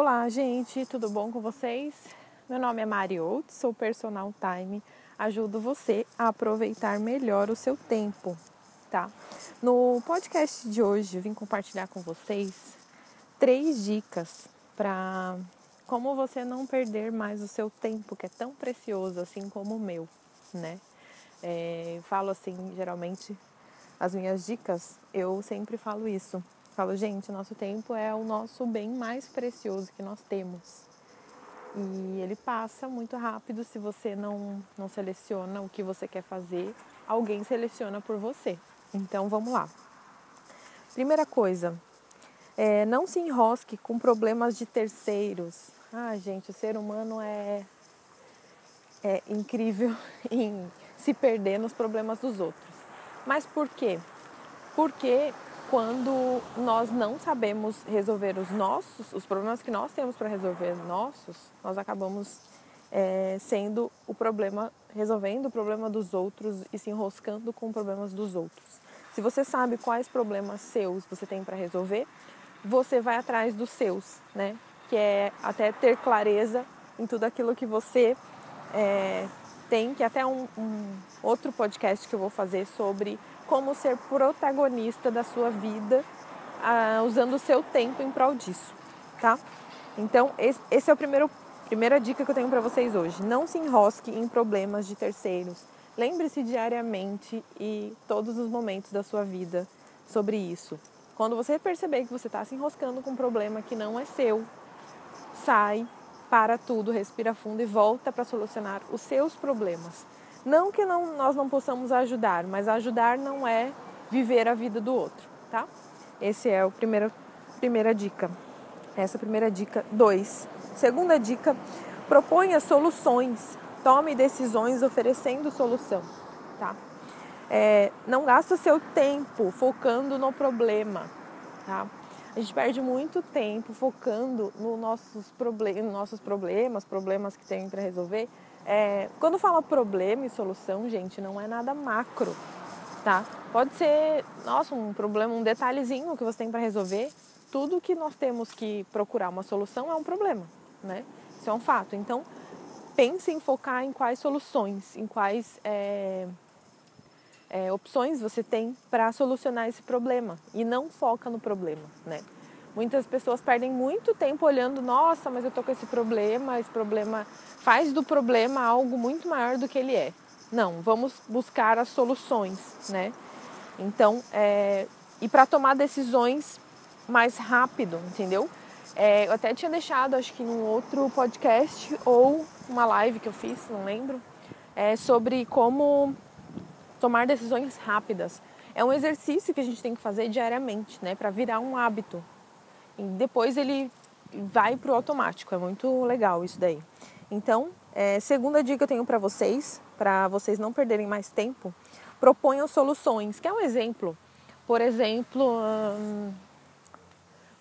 Olá, gente, tudo bom com vocês? Meu nome é Mari Oates, sou personal time. Ajudo você a aproveitar melhor o seu tempo, tá? No podcast de hoje, vim compartilhar com vocês três dicas para como você não perder mais o seu tempo, que é tão precioso assim como o meu, né? É, falo assim, geralmente, as minhas dicas, eu sempre falo isso falo, gente, nosso tempo é o nosso bem mais precioso que nós temos. E ele passa muito rápido se você não, não seleciona o que você quer fazer, alguém seleciona por você. Então vamos lá. Primeira coisa, é, não se enrosque com problemas de terceiros. Ah, gente, o ser humano é, é incrível em se perder nos problemas dos outros. Mas por quê? Porque quando nós não sabemos resolver os nossos, os problemas que nós temos para resolver nossos, nós acabamos é, sendo o problema, resolvendo o problema dos outros e se enroscando com problemas dos outros. Se você sabe quais problemas seus você tem para resolver, você vai atrás dos seus, né? Que é até ter clareza em tudo aquilo que você é, tem, que é até um, um outro podcast que eu vou fazer sobre como ser protagonista da sua vida, ah, usando o seu tempo em prol disso, tá? Então, esse, esse é o primeiro primeira dica que eu tenho para vocês hoje. Não se enrosque em problemas de terceiros. Lembre-se diariamente e todos os momentos da sua vida sobre isso. Quando você perceber que você está se enroscando com um problema que não é seu, sai, para tudo, respira fundo e volta para solucionar os seus problemas. Não que não, nós não possamos ajudar, mas ajudar não é viver a vida do outro, tá? Esse é o primeiro, primeira dica. Essa é primeira dica. Dois. Segunda dica, proponha soluções. Tome decisões oferecendo solução, tá? É, não gasta seu tempo focando no problema, tá? A gente perde muito tempo focando nos nossos, nossos problemas, problemas que tem para resolver, é, quando fala problema e solução, gente, não é nada macro, tá? Pode ser, nossa, um problema, um detalhezinho que você tem para resolver. Tudo que nós temos que procurar uma solução é um problema, né? Isso é um fato. Então, pense em focar em quais soluções, em quais é, é, opções você tem para solucionar esse problema e não foca no problema, né? Muitas pessoas perdem muito tempo olhando, nossa, mas eu tô com esse problema, esse problema faz do problema algo muito maior do que ele é. Não, vamos buscar as soluções, né? Então, é, e para tomar decisões mais rápido, entendeu? É, eu até tinha deixado, acho que num outro podcast ou uma live que eu fiz, não lembro, é, sobre como tomar decisões rápidas. É um exercício que a gente tem que fazer diariamente, né, para virar um hábito, e depois ele vai para o automático. É muito legal isso daí. Então, é, segunda dica que eu tenho para vocês, para vocês não perderem mais tempo, proponham soluções. Quer um exemplo? Por exemplo, hum,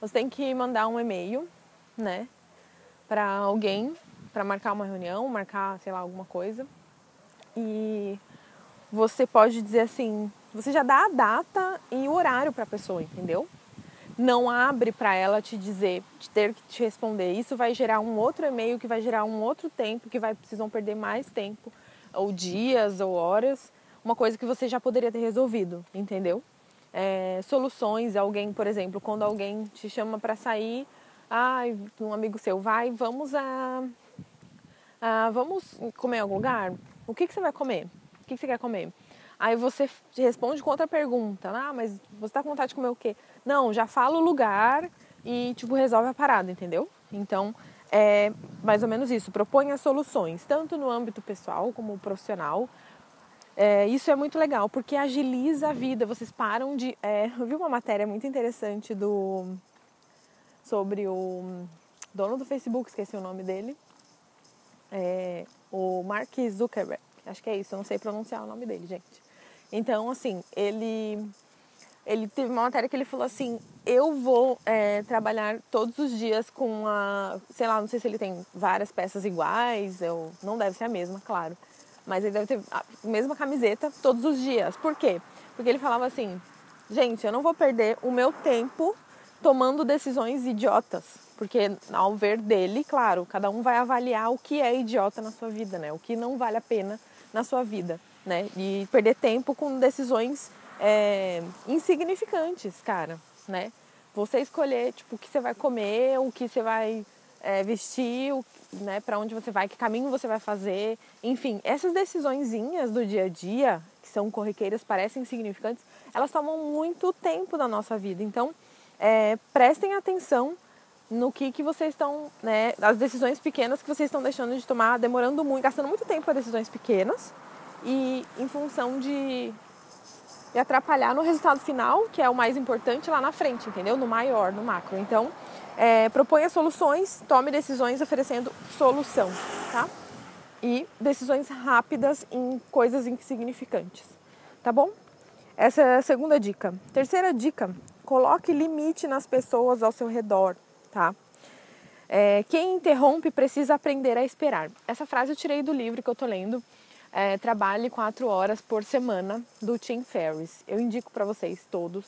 você tem que mandar um e-mail, né, para alguém, para marcar uma reunião, marcar, sei lá, alguma coisa. E você pode dizer assim, você já dá a data e o horário para a pessoa, entendeu? Não abre para ela te dizer, te ter que te responder. Isso vai gerar um outro e-mail que vai gerar um outro tempo, que vai precisam perder mais tempo, ou dias ou horas, uma coisa que você já poderia ter resolvido, entendeu? É, soluções, alguém, por exemplo, quando alguém te chama para sair, ai, ah, um amigo seu, vai, vamos a, a, vamos comer em algum lugar? O que, que você vai comer? O que, que você quer comer? Aí você responde com outra pergunta. Ah, mas você está com vontade de comer o quê? Não, já fala o lugar e, tipo, resolve a parada, entendeu? Então, é mais ou menos isso. Proponha soluções, tanto no âmbito pessoal como profissional. É, isso é muito legal, porque agiliza a vida. Vocês param de... É, eu vi uma matéria muito interessante do sobre o dono do Facebook, esqueci o nome dele. É, o Mark Zuckerberg. Acho que é isso, eu não sei pronunciar o nome dele, gente. Então, assim, ele ele teve uma matéria que ele falou assim: eu vou é, trabalhar todos os dias com a, sei lá, não sei se ele tem várias peças iguais, eu, não deve ser a mesma, claro, mas ele deve ter a mesma camiseta todos os dias. Por quê? Porque ele falava assim: gente, eu não vou perder o meu tempo tomando decisões idiotas, porque ao ver dele, claro, cada um vai avaliar o que é idiota na sua vida, né? O que não vale a pena na sua vida, né? E perder tempo com decisões é, insignificantes, cara, né? Você escolher tipo o que você vai comer, o que você vai é, vestir, o, né? Para onde você vai, que caminho você vai fazer, enfim, essas decisõezinhas do dia a dia que são corriqueiras, parecem insignificantes, elas tomam muito tempo da nossa vida. Então, é, prestem atenção no que, que vocês estão, né, as decisões pequenas que vocês estão deixando de tomar, demorando muito, gastando muito tempo para decisões pequenas e em função de, de atrapalhar no resultado final, que é o mais importante lá na frente, entendeu? No maior, no macro. Então, é, proponha soluções, tome decisões oferecendo solução, tá? E decisões rápidas em coisas insignificantes, tá bom? Essa é a segunda dica. Terceira dica, coloque limite nas pessoas ao seu redor, tá? É, quem interrompe precisa aprender a esperar. Essa frase eu tirei do livro que eu tô lendo, é, Trabalhe quatro horas por semana, do Tim Ferriss. Eu indico para vocês todos.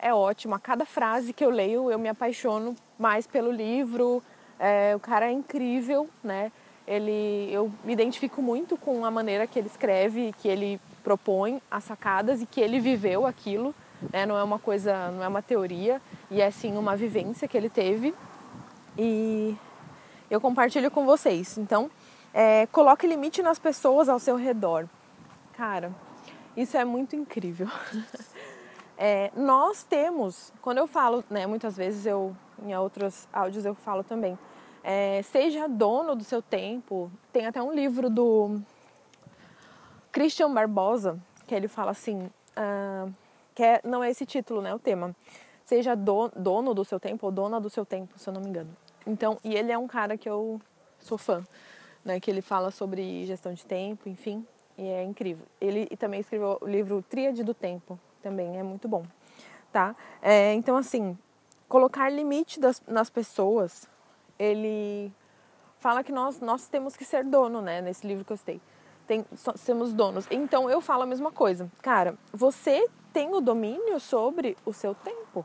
É ótimo. A cada frase que eu leio, eu me apaixono mais pelo livro. É, o cara é incrível, né? Ele, eu me identifico muito com a maneira que ele escreve, que ele propõe as sacadas e que ele viveu aquilo, né? Não é uma coisa, não é uma teoria e é sim uma vivência que ele teve e eu compartilho com vocês. Então, é, coloque limite nas pessoas ao seu redor. Cara, isso é muito incrível. É, nós temos, quando eu falo, né, muitas vezes eu, em outros áudios eu falo também, é, seja dono do seu tempo. Tem até um livro do Christian Barbosa que ele fala assim, uh, que é, não é esse título, né, o tema. Seja do, dono do seu tempo ou dona do seu tempo, se eu não me engano. Então, e ele é um cara que eu sou fã, né, que ele fala sobre gestão de tempo, enfim, e é incrível. Ele também escreveu o livro Tríade do Tempo, também é muito bom, tá? É, então, assim, colocar limite das, nas pessoas, ele fala que nós, nós temos que ser dono, né? Nesse livro que eu citei. Tem, somos donos. Então, eu falo a mesma coisa. Cara, você tem o domínio sobre o seu tempo.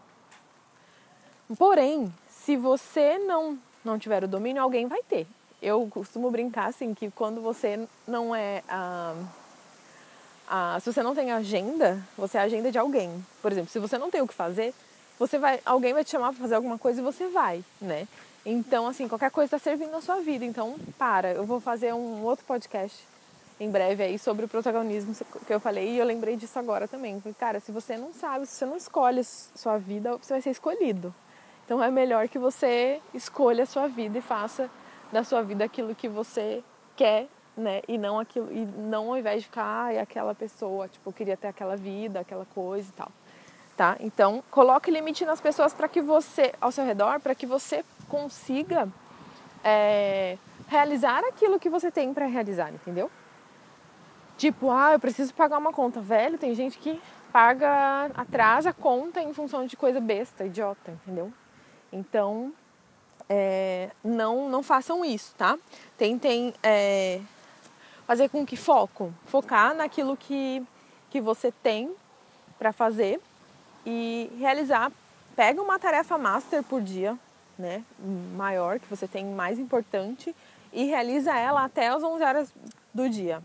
Porém, se você não, não tiver o domínio, alguém vai ter. Eu costumo brincar assim que quando você não é... Ah, ah, se você não tem agenda, você é agenda de alguém. Por exemplo, se você não tem o que fazer, você vai, alguém vai te chamar para fazer alguma coisa e você vai, né? Então, assim, qualquer coisa está servindo na sua vida. Então, para. Eu vou fazer um outro podcast em breve aí sobre o protagonismo que eu falei e eu lembrei disso agora também. Falei, cara, se você não sabe, se você não escolhe sua vida, você vai ser escolhido. Então, é melhor que você escolha a sua vida e faça da sua vida aquilo que você quer né? E não aquilo, e não ao invés de ficar, ai, aquela pessoa, tipo, queria ter aquela vida, aquela coisa e tal. Tá? Então, coloque limite nas pessoas para que você, ao seu redor, para que você consiga é, realizar aquilo que você tem para realizar, entendeu? Tipo, ah, eu preciso pagar uma conta. Velho, tem gente que paga, atrasa a conta em função de coisa besta, idiota, entendeu? Então, é, não, não façam isso, tá? Tentem é, fazer com que foco, focar naquilo que, que você tem para fazer e realizar. Pega uma tarefa master por dia, né, maior, que você tem mais importante, e realiza ela até as 11 horas do dia,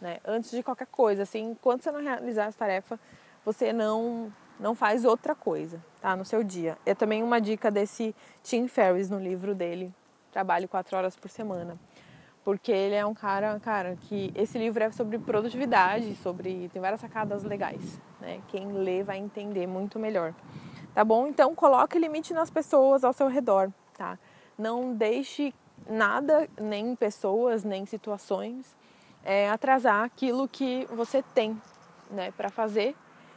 né, antes de qualquer coisa. Assim, enquanto você não realizar essa tarefa, você não não faz outra coisa, tá, no seu dia. É também uma dica desse Tim Ferriss no livro dele, Trabalhe quatro horas por semana porque ele é um cara, cara, que esse livro é sobre produtividade, sobre tem várias sacadas legais, né? Quem lê vai entender muito melhor. Tá bom? Então coloque limite nas pessoas ao seu redor, tá? Não deixe nada, nem pessoas, nem situações é, atrasar aquilo que você tem, né, para fazer,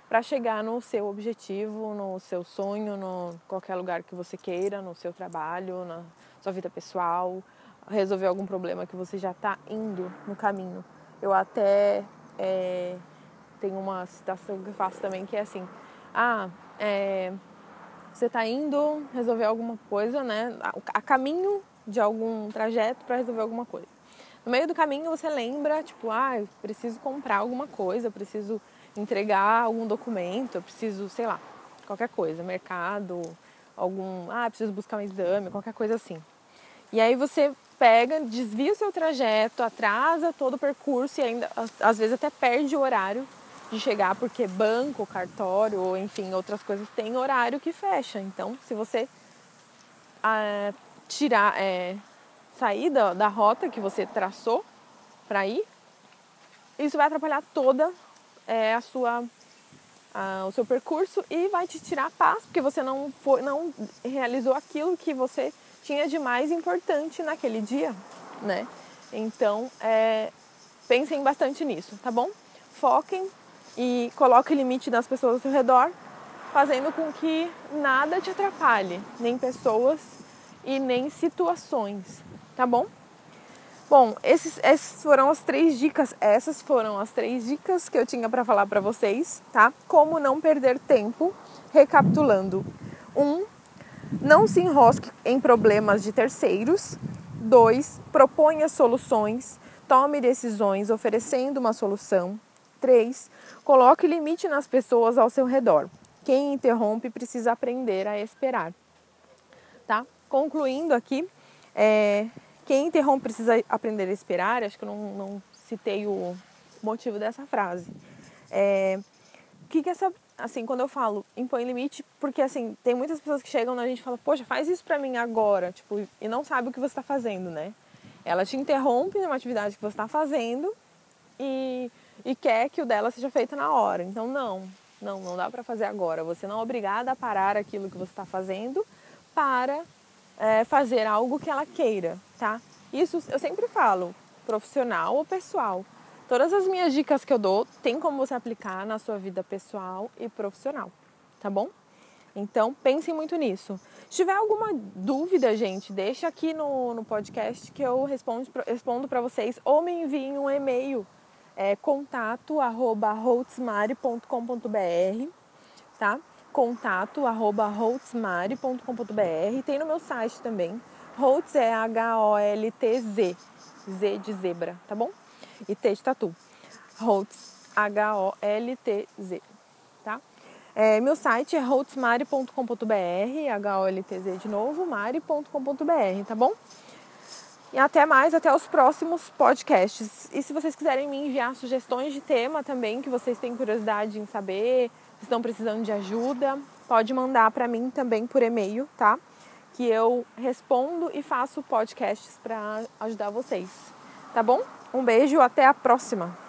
para chegar no seu objetivo, no seu sonho, no qualquer lugar que você queira, no seu trabalho, na sua vida pessoal, resolver algum problema que você já está indo no caminho. Eu até é, tenho uma citação que eu faço também que é assim: ah, é, você está indo resolver alguma coisa, né? A, caminho de algum trajeto para resolver alguma coisa. No meio do caminho você lembra, tipo, ah, eu preciso comprar alguma coisa, eu preciso entregar algum documento, eu preciso, sei lá, qualquer coisa, mercado, algum, ah, preciso buscar um exame, qualquer coisa assim. E aí você pega, desvia o seu trajeto, atrasa todo o percurso e ainda às vezes até perde o horário de chegar porque banco, cartório ou enfim outras coisas tem horário que fecha. Então, se você ah, tirar, é, sair da, da rota que você traçou para ir, isso vai atrapalhar toda é, a sua o seu percurso e vai te tirar a paz porque você não foi, não realizou aquilo que você tinha de mais importante naquele dia, né? Então, é, pensem bastante nisso, tá bom? Foquem e coloquem limite nas pessoas ao seu redor, fazendo com que nada te atrapalhe, nem pessoas e nem situações, tá bom? Bom, esses, essas foram as três dicas. Essas foram as três dicas que eu tinha para falar para vocês, tá? Como não perder tempo. Recapitulando: um, não se enrosque em problemas de terceiros. Dois, proponha soluções. Tome decisões oferecendo uma solução. Três, coloque limite nas pessoas ao seu redor. Quem interrompe precisa aprender a esperar. Tá? Concluindo aqui, é, quem interrompe precisa aprender a esperar. Acho que eu não, não citei o motivo dessa frase. É, que, que essa. Assim, quando eu falo impõe limite, porque assim, tem muitas pessoas que chegam na gente e falam, poxa, faz isso pra mim agora, tipo, e não sabe o que você está fazendo, né? Ela te interrompe numa atividade que você está fazendo e, e quer que o dela seja feito na hora. Então, não, não, não dá para fazer agora. Você não é obrigada a parar aquilo que você está fazendo para é, fazer algo que ela queira, tá? Isso eu sempre falo, profissional ou pessoal. Todas as minhas dicas que eu dou tem como você aplicar na sua vida pessoal e profissional, tá bom? Então pensem muito nisso. Se tiver alguma dúvida, gente, deixa aqui no, no podcast que eu respondo, respondo para vocês ou me enviem um e-mail é, contato arroba tá? Contato arroba holtzmari.com.br. Tem no meu site também. Holtz é H-O-L-T-Z. Z de zebra, tá bom? E T de tatu. Holtz, H-O-L-T-Z, tá? É, meu site é holtzmari.com.br, H-O-L-T-Z de novo, mari.com.br, tá bom? E até mais, até os próximos podcasts. E se vocês quiserem me enviar sugestões de tema também, que vocês têm curiosidade em saber, estão precisando de ajuda, pode mandar para mim também por e-mail, tá? Que eu respondo e faço podcasts para ajudar vocês. Tá bom? Um beijo, até a próxima.